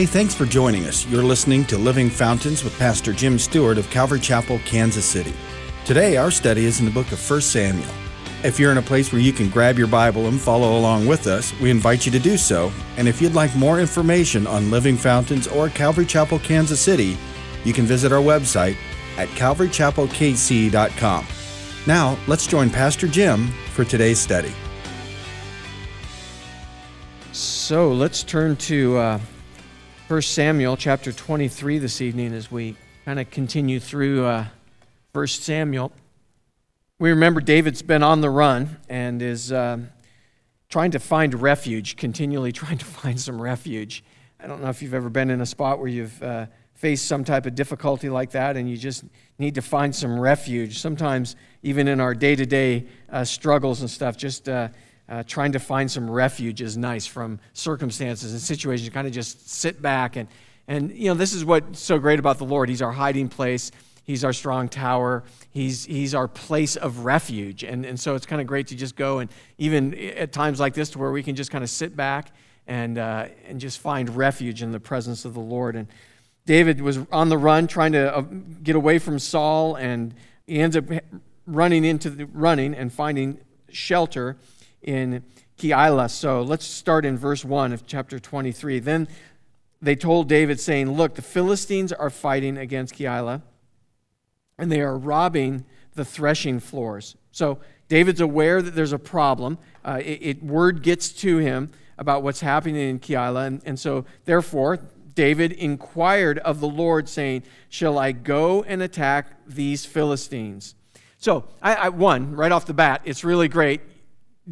Hey, thanks for joining us. You're listening to Living Fountains with Pastor Jim Stewart of Calvary Chapel, Kansas City. Today, our study is in the book of 1 Samuel. If you're in a place where you can grab your Bible and follow along with us, we invite you to do so. And if you'd like more information on Living Fountains or Calvary Chapel, Kansas City, you can visit our website at calvarychapelkc.com. Now, let's join Pastor Jim for today's study. So let's turn to uh, 1 Samuel chapter 23 this evening as we kind of continue through uh, 1 Samuel. We remember David's been on the run and is um, trying to find refuge, continually trying to find some refuge. I don't know if you've ever been in a spot where you've uh, faced some type of difficulty like that and you just need to find some refuge. Sometimes, even in our day to day struggles and stuff, just uh, trying to find some refuge is nice from circumstances and situations. Kind of just sit back and, and you know, this is what's so great about the Lord. He's our hiding place. He's our strong tower. He's, he's our place of refuge. And, and so it's kind of great to just go and even at times like this to where we can just kind of sit back and, uh, and just find refuge in the presence of the Lord. And David was on the run trying to uh, get away from Saul and he ends up running into the running and finding shelter in Keilah. So let's start in verse 1 of chapter 23. Then they told David, saying, Look, the Philistines are fighting against Keilah, and they are robbing the threshing floors. So David's aware that there's a problem. Uh, it, it, word gets to him about what's happening in Keilah, and, and so therefore David inquired of the Lord, saying, Shall I go and attack these Philistines? So, I, I, one, right off the bat, it's really great.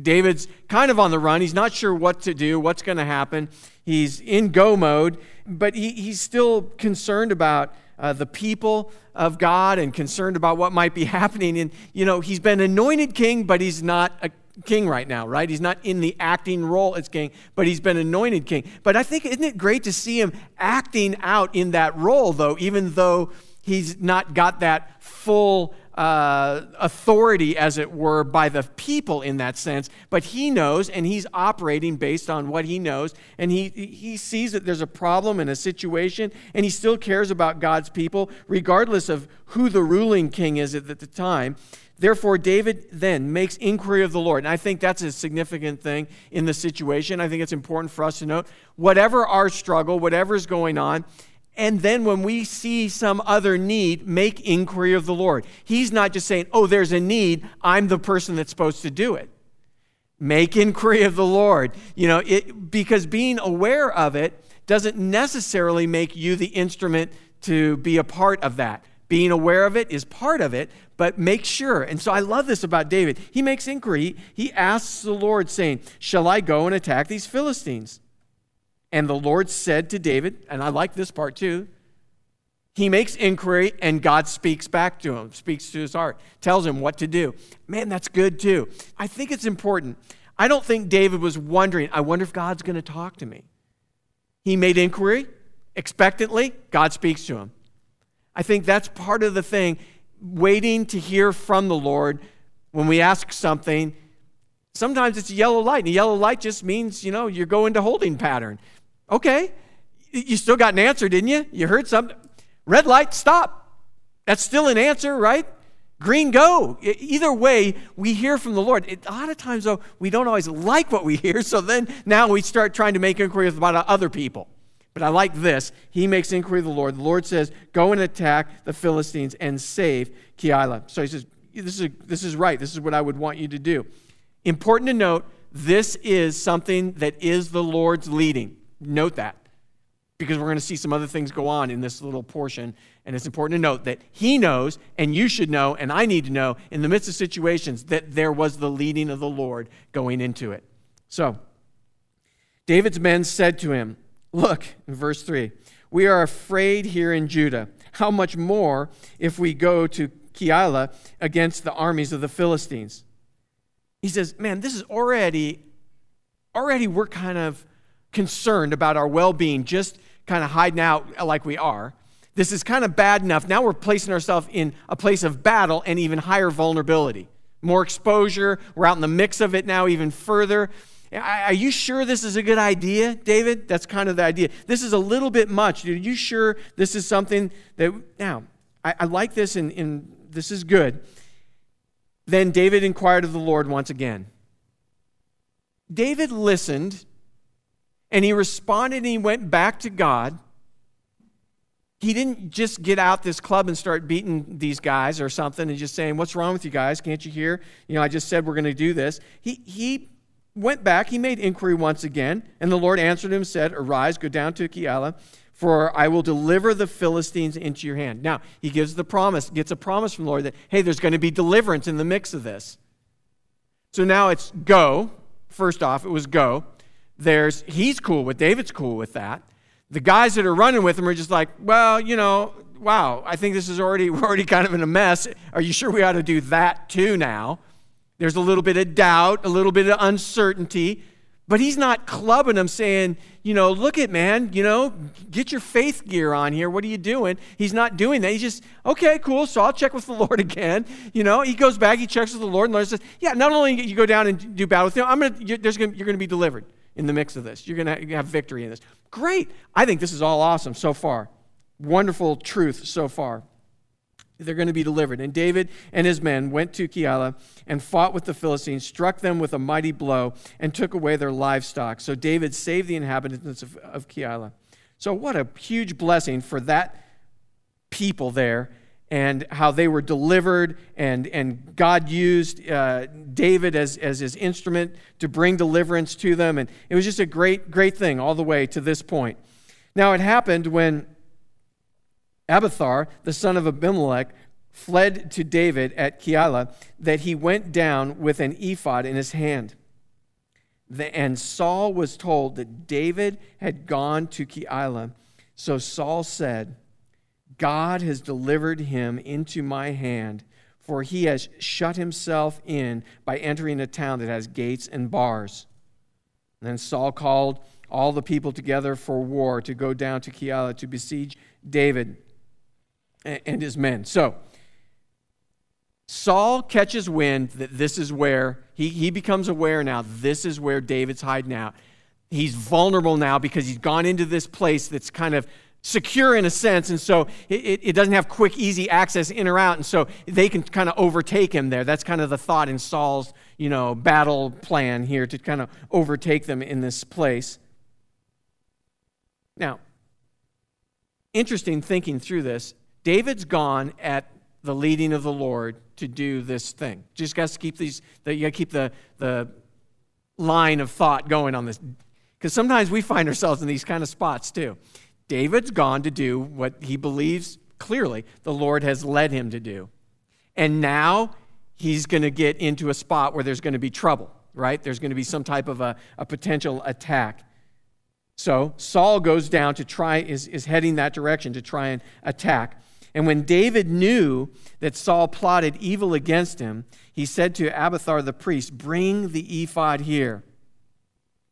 David's kind of on the run. He's not sure what to do, what's going to happen. He's in go mode, but he, he's still concerned about uh, the people of God and concerned about what might be happening. And, you know, he's been anointed king, but he's not a king right now, right? He's not in the acting role as king, but he's been anointed king. But I think, isn't it great to see him acting out in that role, though, even though he's not got that full uh, authority, as it were, by the people in that sense, but he knows and he's operating based on what he knows. And he, he sees that there's a problem in a situation and he still cares about God's people, regardless of who the ruling king is at the time. Therefore, David then makes inquiry of the Lord. And I think that's a significant thing in the situation. I think it's important for us to note whatever our struggle, whatever is going on, and then when we see some other need, make inquiry of the Lord. He's not just saying, oh, there's a need, I'm the person that's supposed to do it. Make inquiry of the Lord. You know, it, because being aware of it doesn't necessarily make you the instrument to be a part of that. Being aware of it is part of it, but make sure. And so I love this about David. He makes inquiry. He asks the Lord, saying, Shall I go and attack these Philistines? And the Lord said to David, and I like this part too, he makes inquiry and God speaks back to him, speaks to his heart, tells him what to do. Man, that's good too. I think it's important. I don't think David was wondering, I wonder if God's going to talk to me. He made inquiry expectantly, God speaks to him. I think that's part of the thing, waiting to hear from the Lord when we ask something. Sometimes it's a yellow light, and a yellow light just means, you know, you're going to holding pattern. Okay, you still got an answer, didn't you? You heard something. Red light, stop. That's still an answer, right? Green, go. Either way, we hear from the Lord. a lot of times, though, we don't always like what we hear, so then now we start trying to make inquiries about other people. But I like this. He makes inquiry of the Lord. The Lord says, Go and attack the Philistines and save Keilah. So he says, this is, this is right. This is what I would want you to do. Important to note, this is something that is the Lord's leading. Note that because we're going to see some other things go on in this little portion. And it's important to note that he knows, and you should know, and I need to know, in the midst of situations, that there was the leading of the Lord going into it. So, David's men said to him, Look, in verse 3, we are afraid here in Judah. How much more if we go to Keilah against the armies of the Philistines? He says, Man, this is already, already we're kind of concerned about our well being, just kind of hiding out like we are. This is kind of bad enough. Now we're placing ourselves in a place of battle and even higher vulnerability. More exposure. We're out in the mix of it now, even further. Are you sure this is a good idea, David? That's kind of the idea. This is a little bit much. Are you sure this is something that. Now, I, I like this, and, and this is good. Then David inquired of the Lord once again. David listened and he responded and he went back to God. He didn't just get out this club and start beating these guys or something and just saying, What's wrong with you guys? Can't you hear? You know, I just said we're going to do this. He, he went back, he made inquiry once again, and the Lord answered him, said, Arise, go down to Keilah, for I will deliver the Philistines into your hand. Now, he gives the promise, gets a promise from the Lord that, hey, there's going to be deliverance in the mix of this. So now it's go. First off, it was go. There's, he's cool with, David's cool with that. The guys that are running with him are just like, well, you know, wow, I think this is already, we're already kind of in a mess. Are you sure we ought to do that too now? There's a little bit of doubt, a little bit of uncertainty. But he's not clubbing them saying, you know, look at man, you know, get your faith gear on here. What are you doing? He's not doing that. He's just, okay, cool. So I'll check with the Lord again. You know, he goes back, he checks with the Lord, and the Lord says, yeah, not only you go down and do battle with him, I'm gonna, you're, gonna, you're going to be delivered in the mix of this. You're going to have victory in this. Great. I think this is all awesome so far. Wonderful truth so far they're going to be delivered. And David and his men went to Keilah and fought with the Philistines, struck them with a mighty blow, and took away their livestock. So David saved the inhabitants of, of Keilah. So, what a huge blessing for that people there and how they were delivered, and, and God used uh, David as, as his instrument to bring deliverance to them. And it was just a great, great thing all the way to this point. Now, it happened when Abiathar, the son of Abimelech, fled to David at Keilah, that he went down with an ephod in his hand. And Saul was told that David had gone to Keilah. So Saul said, God has delivered him into my hand, for he has shut himself in by entering a town that has gates and bars. And then Saul called all the people together for war to go down to Keilah to besiege David and his men. So, Saul catches wind that this is where he, he becomes aware now, this is where David's hiding out. He's vulnerable now because he's gone into this place that's kind of secure in a sense, and so it, it doesn't have quick, easy access in or out, and so they can kind of overtake him there. That's kind of the thought in Saul's, you know, battle plan here to kind of overtake them in this place. Now, interesting thinking through this David's gone at the leading of the Lord to do this thing. Just got to keep these, you got to keep the, the line of thought going on this. Because sometimes we find ourselves in these kind of spots too. David's gone to do what he believes clearly the Lord has led him to do. And now he's going to get into a spot where there's going to be trouble, right? There's going to be some type of a, a potential attack. So Saul goes down to try, is, is heading that direction to try and attack. And when David knew that Saul plotted evil against him, he said to Abiathar the priest, Bring the ephod here.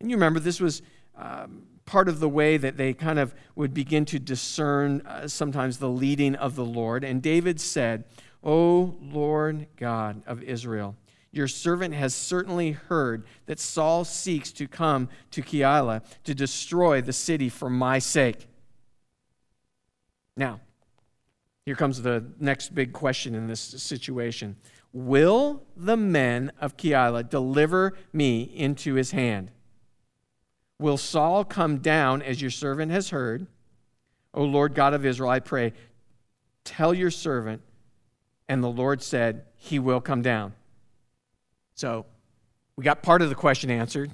And you remember, this was um, part of the way that they kind of would begin to discern uh, sometimes the leading of the Lord. And David said, O Lord God of Israel, your servant has certainly heard that Saul seeks to come to Keilah to destroy the city for my sake. Now, here comes the next big question in this situation Will the men of Keilah deliver me into his hand? Will Saul come down as your servant has heard? O Lord God of Israel, I pray, tell your servant. And the Lord said, He will come down. So we got part of the question answered.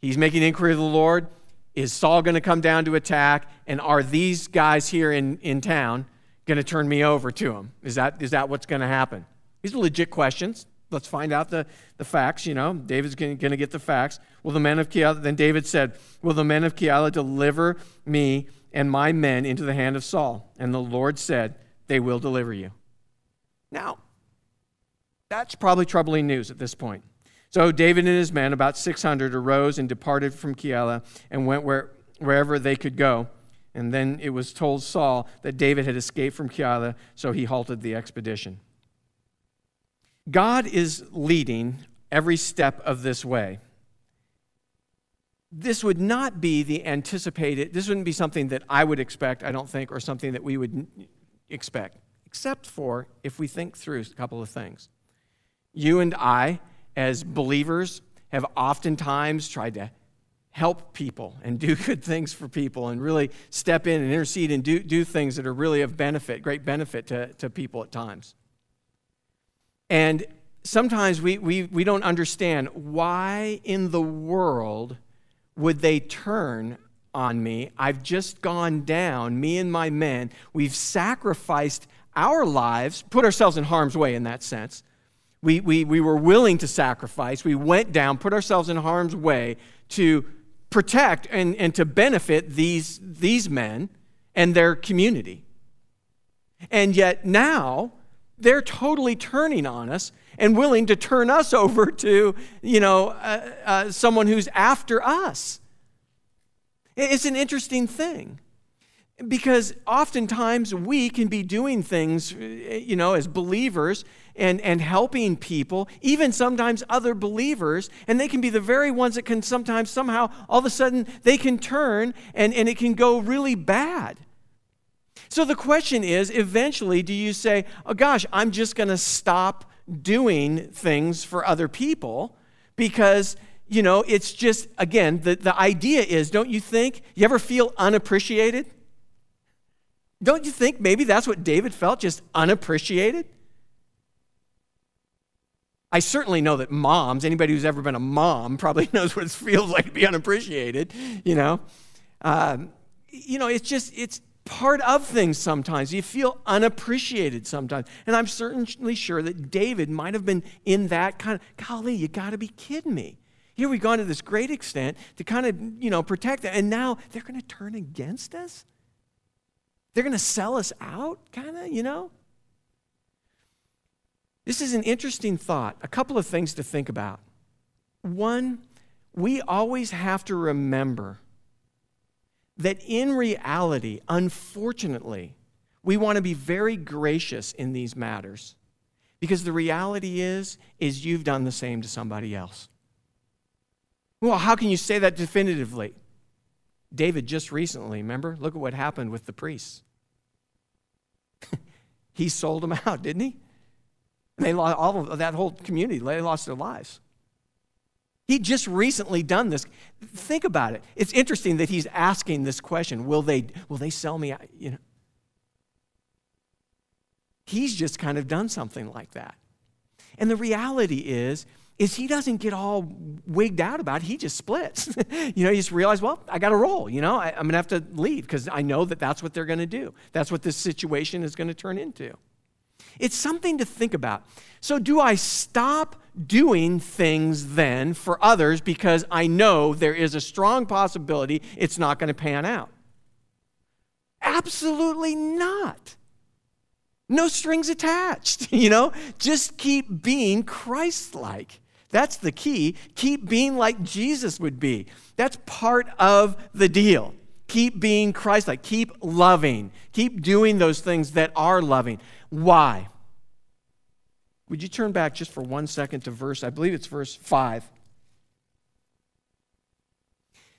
He's making inquiry of the Lord. Is Saul going to come down to attack? And are these guys here in, in town going to turn me over to him? Is that, is that what's going to happen? These are legit questions. Let's find out the, the facts. You know, David's going to get the facts. Will the men of Keilah, then David said, Will the men of Keilah deliver me and my men into the hand of Saul? And the Lord said, They will deliver you. Now, that's probably troubling news at this point. So David and his men, about 600, arose and departed from Keilah and went where, wherever they could go. And then it was told Saul that David had escaped from Keilah, so he halted the expedition. God is leading every step of this way. this would not be the anticipated, this wouldn't be something that I would expect, I don't think, or something that we would expect, except for if we think through a couple of things. You and I, as believers, have oftentimes tried to help people and do good things for people and really step in and intercede and do, do things that are really of benefit, great benefit to, to people at times. And sometimes we, we, we don't understand why in the world would they turn on me? I've just gone down, me and my men. We've sacrificed our lives, put ourselves in harm's way in that sense. We, we, we were willing to sacrifice. We went down, put ourselves in harm's way to protect and, and to benefit these, these men and their community. And yet now, they're totally turning on us and willing to turn us over to, you know, uh, uh, someone who's after us. It's an interesting thing because oftentimes we can be doing things, you know, as believers and, and helping people, even sometimes other believers, and they can be the very ones that can sometimes somehow all of a sudden they can turn and, and it can go really bad. So the question is eventually, do you say, oh gosh, I'm just going to stop doing things for other people because, you know, it's just, again, the, the idea is don't you think, you ever feel unappreciated? Don't you think maybe that's what David felt, just unappreciated? I certainly know that moms, anybody who's ever been a mom, probably knows what it feels like to be unappreciated, you know. Um, you know, it's just, it's part of things sometimes. You feel unappreciated sometimes. And I'm certainly sure that David might have been in that kind of, golly, you got to be kidding me. Here we've gone to this great extent to kind of, you know, protect them. And now they're going to turn against us? They're going to sell us out, kind of, you know? This is an interesting thought. A couple of things to think about. One, we always have to remember that in reality, unfortunately, we want to be very gracious in these matters because the reality is is you've done the same to somebody else. Well, how can you say that definitively? David just recently, remember? Look at what happened with the priests. he sold them out, didn't he? And they lost all of that whole community, they lost their lives. He just recently done this. Think about it. It's interesting that he's asking this question, will they will they sell me you know? He's just kind of done something like that. And the reality is is he doesn't get all wigged out about it. He just splits. you know, he just realizes, well, I got to roll. You know, I, am going to have to leave because I know that that's what they're going to do. That's what this situation is going to turn into. It's something to think about. So, do I stop doing things then for others because I know there is a strong possibility it's not going to pan out? Absolutely not. No strings attached, you know? Just keep being Christ like. That's the key. Keep being like Jesus would be. That's part of the deal. Keep being Christ like. Keep loving. Keep doing those things that are loving. Why? Would you turn back just for one second to verse, I believe it's verse 5.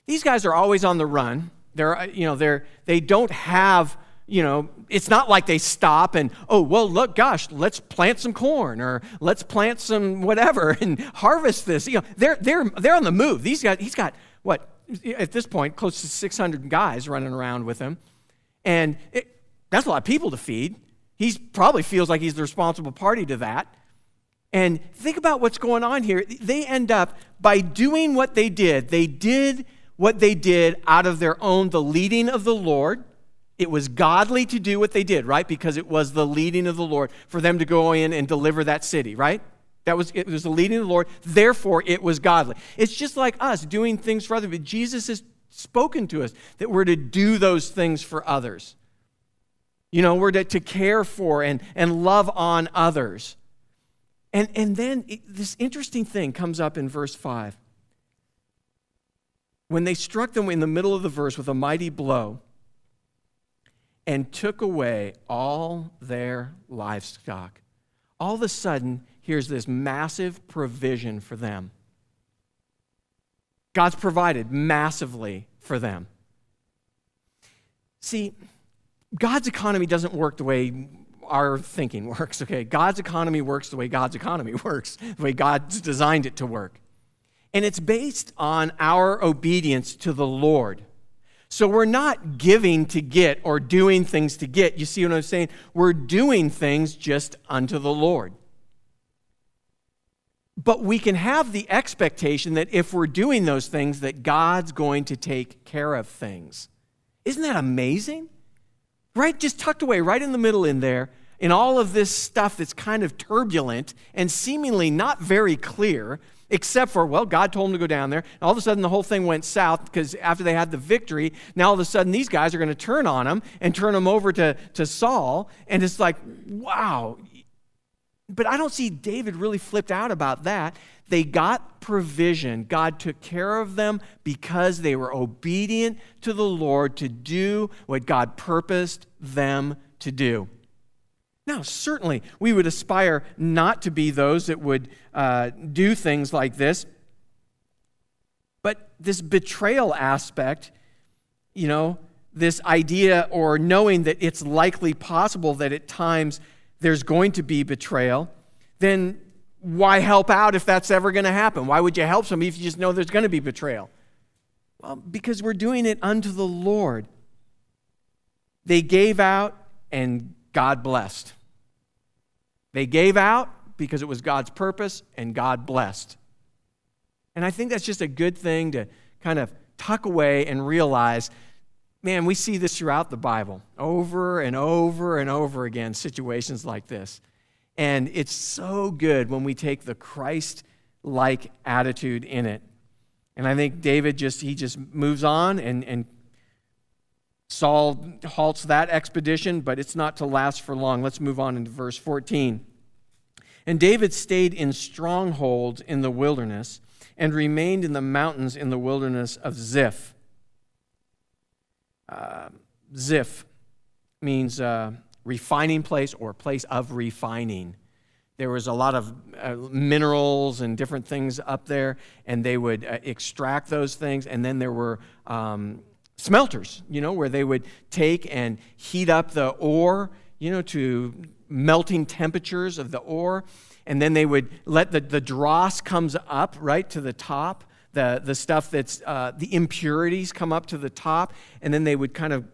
These guys are always on the run. They're, uh, you know, they're, they don't have, you know, it's not like they stop and, oh, well, look, gosh, let's plant some corn or let's plant some whatever and harvest this. You know, they're, they're, they're on the move. These guys, he's got, what, at this point, close to 600 guys running around with him. And it, that's a lot of people to feed. He probably feels like he's the responsible party to that. And think about what's going on here. They end up, by doing what they did, they did what they did out of their own, the leading of the Lord. It was godly to do what they did, right? Because it was the leading of the Lord for them to go in and deliver that city, right? That was it was the leading of the Lord, therefore it was godly. It's just like us doing things for others, but Jesus has spoken to us that we're to do those things for others. You know, we're to, to care for and, and love on others. And, and then it, this interesting thing comes up in verse 5. When they struck them in the middle of the verse with a mighty blow and took away all their livestock, all of a sudden, here's this massive provision for them. God's provided massively for them. See, God's economy doesn't work the way our thinking works, okay? God's economy works the way God's economy works, the way God's designed it to work. And it's based on our obedience to the Lord. So we're not giving to get or doing things to get. You see what I'm saying? We're doing things just unto the Lord. But we can have the expectation that if we're doing those things, that God's going to take care of things. Isn't that amazing? Right? Just tucked away right in the middle in there, in all of this stuff that's kind of turbulent and seemingly not very clear, except for, well, God told them to go down there. And all of a sudden, the whole thing went south because after they had the victory, now all of a sudden, these guys are going to turn on them and turn them over to, to Saul. And it's like, wow, but I don't see David really flipped out about that. They got provision. God took care of them because they were obedient to the Lord to do what God purposed them to do. Now, certainly, we would aspire not to be those that would uh, do things like this. But this betrayal aspect, you know, this idea or knowing that it's likely possible that at times there's going to be betrayal, then why help out if that's ever going to happen? Why would you help somebody if you just know there's going to be betrayal? Well, because we're doing it unto the Lord. They gave out and God blessed. They gave out because it was God's purpose and God blessed. And I think that's just a good thing to kind of tuck away and realize man, we see this throughout the Bible over and over and over again, situations like this. And it's so good when we take the Christ like attitude in it. And I think David just, he just moves on and, and Saul halts that expedition, but it's not to last for long. Let's move on into verse 14. And David stayed in strongholds in the wilderness and remained in the mountains in the wilderness of Ziph. Uh, Ziph means uh, refining place or place of refining. There was a lot of uh, minerals and different things up there, and they would uh, extract those things. And then there were um, smelters, you know, where they would take and heat up the ore, you know, to melting temperatures of the ore. And then they would let the, the dross comes up, right, to the top the, the stuff that's uh, the impurities come up to the top, and then they would kind of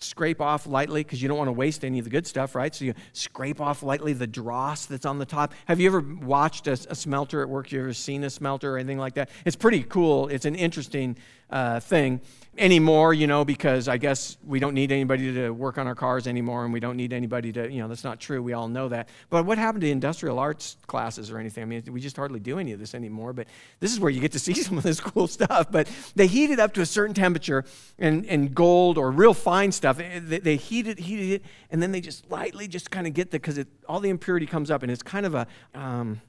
scrape off lightly because you don't want to waste any of the good stuff, right? So you scrape off lightly the dross that's on the top. Have you ever watched a, a smelter at work? You ever seen a smelter or anything like that? It's pretty cool. It's an interesting uh, thing anymore, you know, because I guess we don't need anybody to work on our cars anymore and we don't need anybody to, you know, that's not true. We all know that. But what happened to industrial arts classes or anything? I mean, we just hardly do any of this anymore, but this is where you get to see some of this cool stuff. But they heat it up to a certain temperature and, and gold or real fine stuff, they, they heat it, heat it, and then they just lightly just kind of get the, because all the impurity comes up and it's kind of a, um,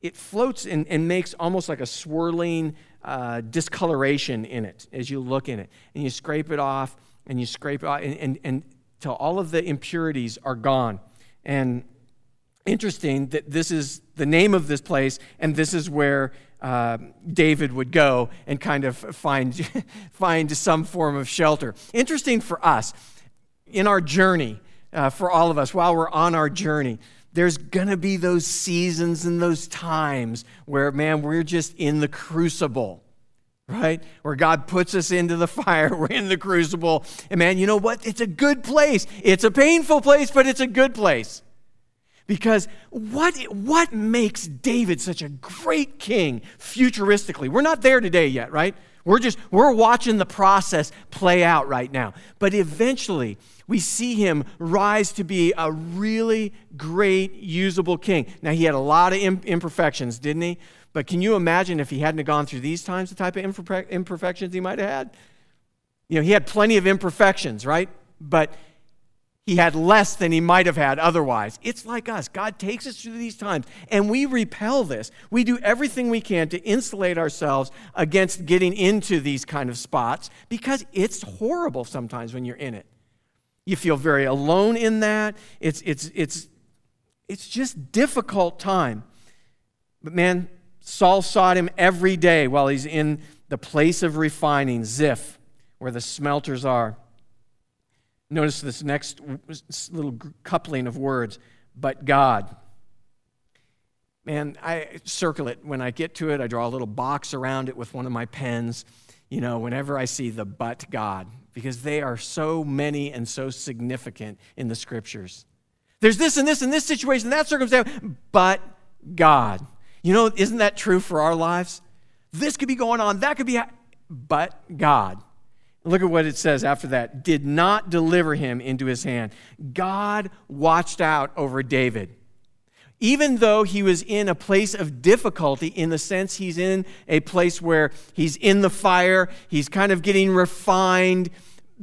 it floats and, and makes almost like a swirling uh, discoloration in it as you look in it. And you scrape it off and you scrape it off and, and, and till all of the impurities are gone. And interesting that this is the name of this place, and this is where uh, David would go and kind of find, find some form of shelter. Interesting for us in our journey, uh, for all of us, while we're on our journey there's going to be those seasons and those times where, man, we're just in the crucible, right? Where God puts us into the fire, we're in the crucible. And, man, you know what? It's a good place. It's a painful place, but it's a good place. Because what, what makes David such a great king futuristically? We're not there today yet, right? We're just, we're watching the process play out right now. But eventually, we see him rise to be a really great, usable king. Now, he had a lot of imperfections, didn't he? But can you imagine if he hadn't gone through these times, the type of imperfections he might have had? You know, he had plenty of imperfections, right? But he had less than he might have had otherwise. It's like us. God takes us through these times, and we repel this. We do everything we can to insulate ourselves against getting into these kind of spots because it's horrible sometimes when you're in it. You feel very alone in that. It's, it's, it's, it's just difficult time. But man, Saul sought him every day while he's in the place of refining, Ziph, where the smelters are. Notice this next little coupling of words, but God. Man, I circle it. When I get to it, I draw a little box around it with one of my pens, you know, whenever I see the but God, because they are so many and so significant in the scriptures. There's this and this and this situation, that circumstance, but God. You know, isn't that true for our lives? This could be going on, that could be, but God. Look at what it says after that. Did not deliver him into his hand. God watched out over David. Even though he was in a place of difficulty, in the sense he's in a place where he's in the fire, he's kind of getting refined,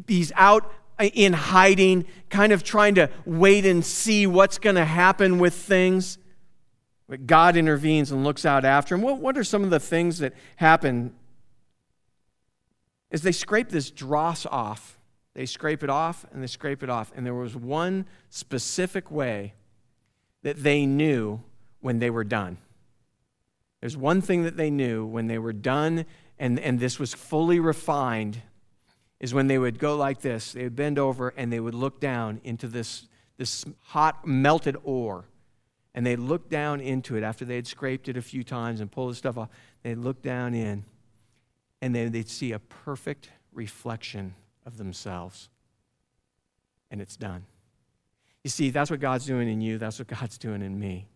he's out in hiding, kind of trying to wait and see what's going to happen with things. But God intervenes and looks out after him. What, what are some of the things that happen as they scrape this dross off? They scrape it off and they scrape it off. And there was one specific way that they knew when they were done. There's one thing that they knew when they were done and, and this was fully refined is when they would go like this. They would bend over and they would look down into this, this hot, melted ore and they'd look down into it after they had scraped it a few times and pulled the stuff off. They'd look down in, and then they'd see a perfect reflection of themselves. And it's done. You see, that's what God's doing in you, that's what God's doing in me.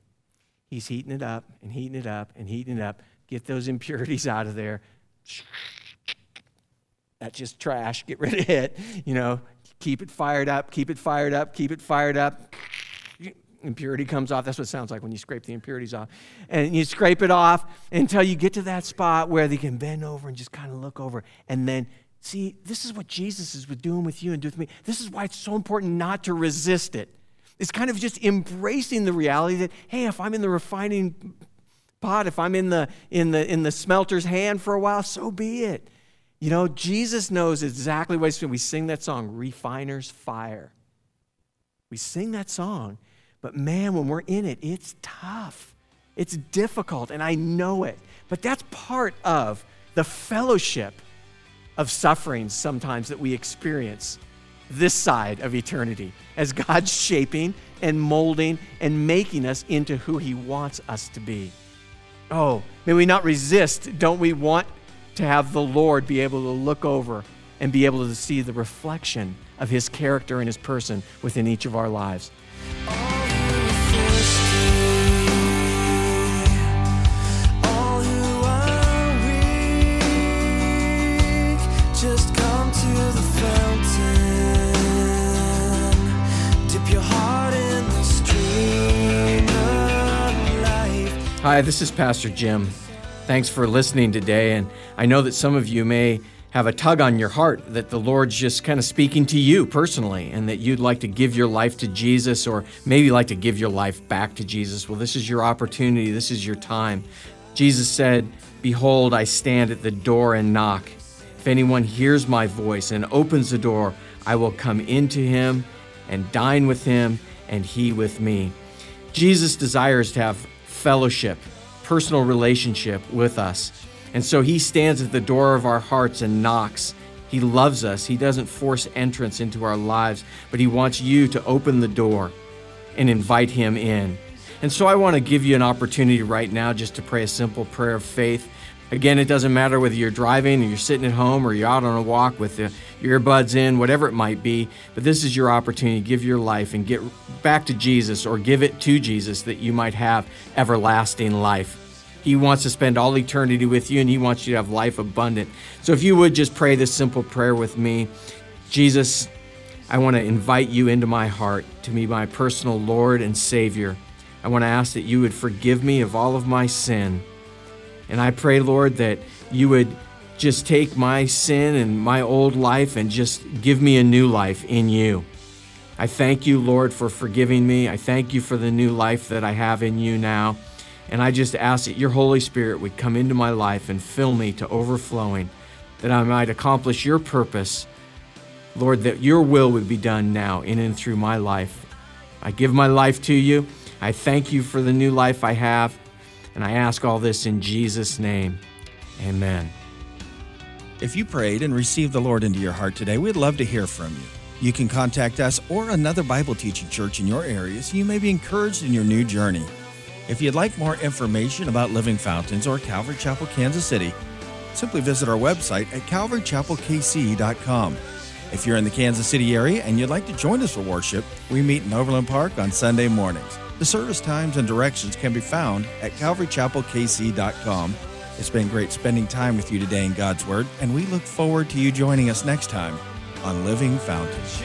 He's heating it up and heating it up and heating it up. Get those impurities out of there. That's just trash. Get rid of it. You know, keep it fired up, keep it fired up, keep it fired up impurity comes off. That's what it sounds like when you scrape the impurities off. And you scrape it off until you get to that spot where they can bend over and just kind of look over. And then, see, this is what Jesus is doing with you and doing with me. This is why it's so important not to resist it. It's kind of just embracing the reality that, hey, if I'm in the refining pot, if I'm in the, in the, in the smelter's hand for a while, so be it. You know, Jesus knows exactly what he's doing. We sing that song, Refiner's Fire. We sing that song but man, when we're in it, it's tough. It's difficult, and I know it. But that's part of the fellowship of sufferings sometimes that we experience this side of eternity as God's shaping and molding and making us into who He wants us to be. Oh, may we not resist. Don't we want to have the Lord be able to look over and be able to see the reflection of His character and His person within each of our lives? Hi, this is Pastor Jim. Thanks for listening today. And I know that some of you may have a tug on your heart that the Lord's just kind of speaking to you personally and that you'd like to give your life to Jesus or maybe like to give your life back to Jesus. Well, this is your opportunity, this is your time. Jesus said, Behold, I stand at the door and knock. If anyone hears my voice and opens the door, I will come into him and dine with him and he with me. Jesus desires to have fellowship, personal relationship with us. And so he stands at the door of our hearts and knocks. He loves us. He doesn't force entrance into our lives, but he wants you to open the door and invite him in. And so I want to give you an opportunity right now just to pray a simple prayer of faith Again, it doesn't matter whether you're driving or you're sitting at home or you're out on a walk with the earbuds in, whatever it might be, but this is your opportunity to give your life and get back to Jesus or give it to Jesus that you might have everlasting life. He wants to spend all eternity with you and He wants you to have life abundant. So if you would just pray this simple prayer with me Jesus, I want to invite you into my heart to be my personal Lord and Savior. I want to ask that you would forgive me of all of my sin. And I pray, Lord, that you would just take my sin and my old life and just give me a new life in you. I thank you, Lord, for forgiving me. I thank you for the new life that I have in you now. And I just ask that your Holy Spirit would come into my life and fill me to overflowing, that I might accomplish your purpose. Lord, that your will would be done now in and through my life. I give my life to you. I thank you for the new life I have. And I ask all this in Jesus' name. Amen. If you prayed and received the Lord into your heart today, we'd love to hear from you. You can contact us or another Bible teaching church in your area so you may be encouraged in your new journey. If you'd like more information about Living Fountains or Calvary Chapel, Kansas City, simply visit our website at calvarychapelkc.com. If you're in the Kansas City area and you'd like to join us for worship, we meet in Overland Park on Sunday mornings. The service times and directions can be found at calvarychapelkc.com. It's been great spending time with you today in God's Word, and we look forward to you joining us next time on Living come.